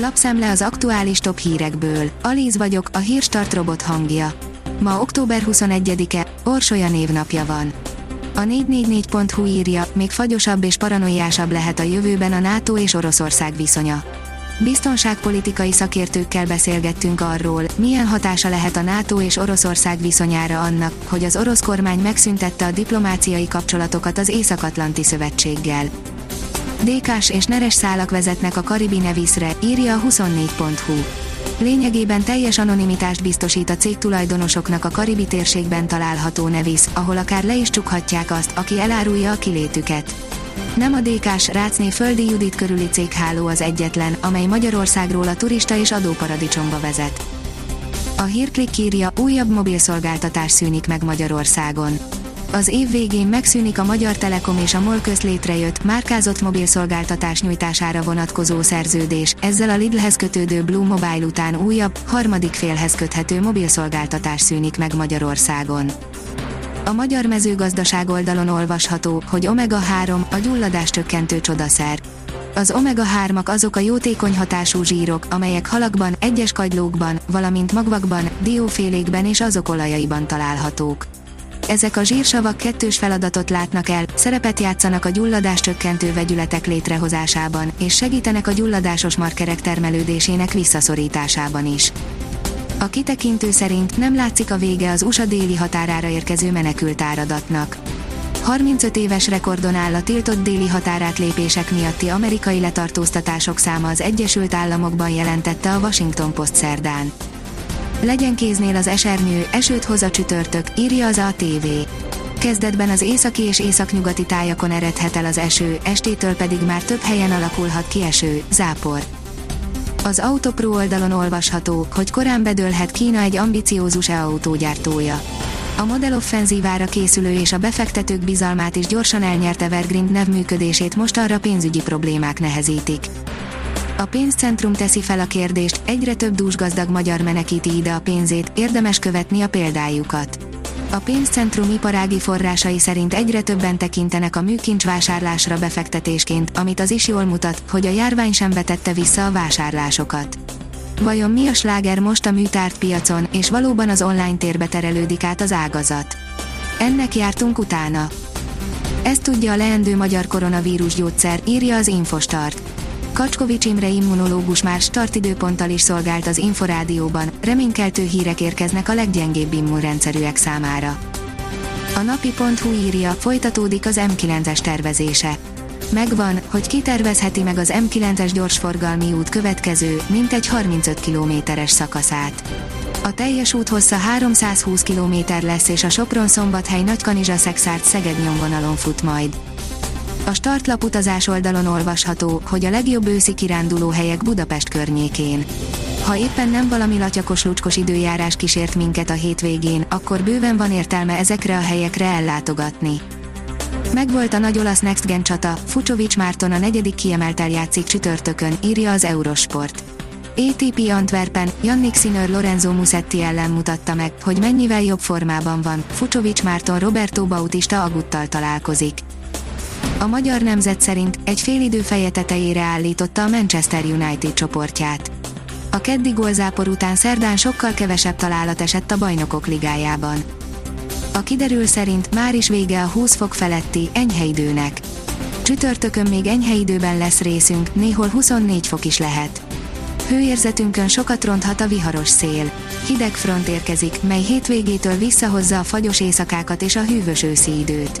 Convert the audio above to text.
Lapszemle az aktuális top hírekből. Alíz vagyok, a hírstart robot hangja. Ma október 21-e, Orsolya névnapja van. A 444.hu írja, még fagyosabb és paranoiásabb lehet a jövőben a NATO és Oroszország viszonya. Biztonságpolitikai szakértőkkel beszélgettünk arról, milyen hatása lehet a NATO és Oroszország viszonyára annak, hogy az orosz kormány megszüntette a diplomáciai kapcsolatokat az Észak-Atlanti Szövetséggel. DK-s és neres szálak vezetnek a Karibi Nevisre, írja a 24.hu. Lényegében teljes anonimitást biztosít a cég tulajdonosoknak a Karibi térségben található Nevis, ahol akár le is csukhatják azt, aki elárulja a kilétüket. Nem a DK-s Rácné földi Judit körüli cégháló az egyetlen, amely Magyarországról a turista és adóparadicsomba vezet. A hírklik írja, újabb mobilszolgáltatás szűnik meg Magyarországon. Az év végén megszűnik a Magyar Telekom és a MOL közt létrejött, márkázott mobilszolgáltatás nyújtására vonatkozó szerződés, ezzel a Lidlhez kötődő Blue Mobile után újabb, harmadik félhez köthető mobilszolgáltatás szűnik meg Magyarországon. A magyar mezőgazdaság oldalon olvasható, hogy omega-3 a gyulladás csökkentő csodaszer. Az omega-3-ak azok a jótékony hatású zsírok, amelyek halakban, egyes kagylókban, valamint magvakban, diófélékben és azok olajaiban találhatók. Ezek a zsírsavak kettős feladatot látnak el, szerepet játszanak a gyulladás csökkentő vegyületek létrehozásában, és segítenek a gyulladásos markerek termelődésének visszaszorításában is. A kitekintő szerint nem látszik a vége az USA déli határára érkező menekült áradatnak. 35 éves rekordon áll a tiltott déli határátlépések miatti amerikai letartóztatások száma az Egyesült Államokban jelentette a Washington Post szerdán. Legyen kéznél az esernyő, esőt hoz a csütörtök, írja az ATV. Kezdetben az északi és északnyugati tájakon eredhet el az eső, estétől pedig már több helyen alakulhat ki eső, zápor. Az Autopro oldalon olvasható, hogy korán bedőlhet Kína egy ambiciózus e-autógyártója. A modelloffenzívára készülő és a befektetők bizalmát is gyorsan elnyert Evergreen nev működését most arra pénzügyi problémák nehezítik. A pénzcentrum teszi fel a kérdést, egyre több dúsgazdag magyar menekíti ide a pénzét, érdemes követni a példájukat. A pénzcentrum iparági forrásai szerint egyre többen tekintenek a műkincs vásárlásra befektetésként, amit az is jól mutat, hogy a járvány sem vetette vissza a vásárlásokat. Vajon mi a sláger most a műtárt piacon, és valóban az online térbe terelődik át az ágazat? Ennek jártunk utána. Ezt tudja a leendő magyar koronavírus gyógyszer, írja az Infostart. Kacskovics Imre immunológus már startidőponttal is szolgált az Inforádióban, reménykeltő hírek érkeznek a leggyengébb immunrendszerűek számára. A napi.hu írja, folytatódik az M9-es tervezése. Megvan, hogy kitervezheti meg az M9-es gyorsforgalmi út következő, mintegy 35 kilométeres szakaszát. A teljes út hossza 320 km lesz és a Sopron-Szombathely Nagykanizsa Szexárd Szeged nyomvonalon fut majd. A startlap utazás oldalon olvasható, hogy a legjobb őszi kiránduló helyek Budapest környékén. Ha éppen nem valami latyakos lucskos időjárás kísért minket a hétvégén, akkor bőven van értelme ezekre a helyekre ellátogatni. Megvolt a nagy olasz Next Gen csata, Fucsovics Márton a negyedik kiemeltel játszik csütörtökön, írja az Eurosport. ATP Antwerpen, Jannik Sinner Lorenzo Musetti ellen mutatta meg, hogy mennyivel jobb formában van, Fucsovics Márton Roberto Bautista aguttal találkozik. A magyar nemzet szerint egy félidő feje tetejére állította a Manchester United csoportját. A keddi gólzápor után szerdán sokkal kevesebb találat esett a bajnokok ligájában. A kiderül szerint már is vége a 20 fok feletti, enyhe időnek. Csütörtökön még enyhe időben lesz részünk, néhol 24 fok is lehet. Hőérzetünkön sokat ronthat a viharos szél. Hideg front érkezik, mely hétvégétől visszahozza a fagyos éjszakákat és a hűvös őszi időt.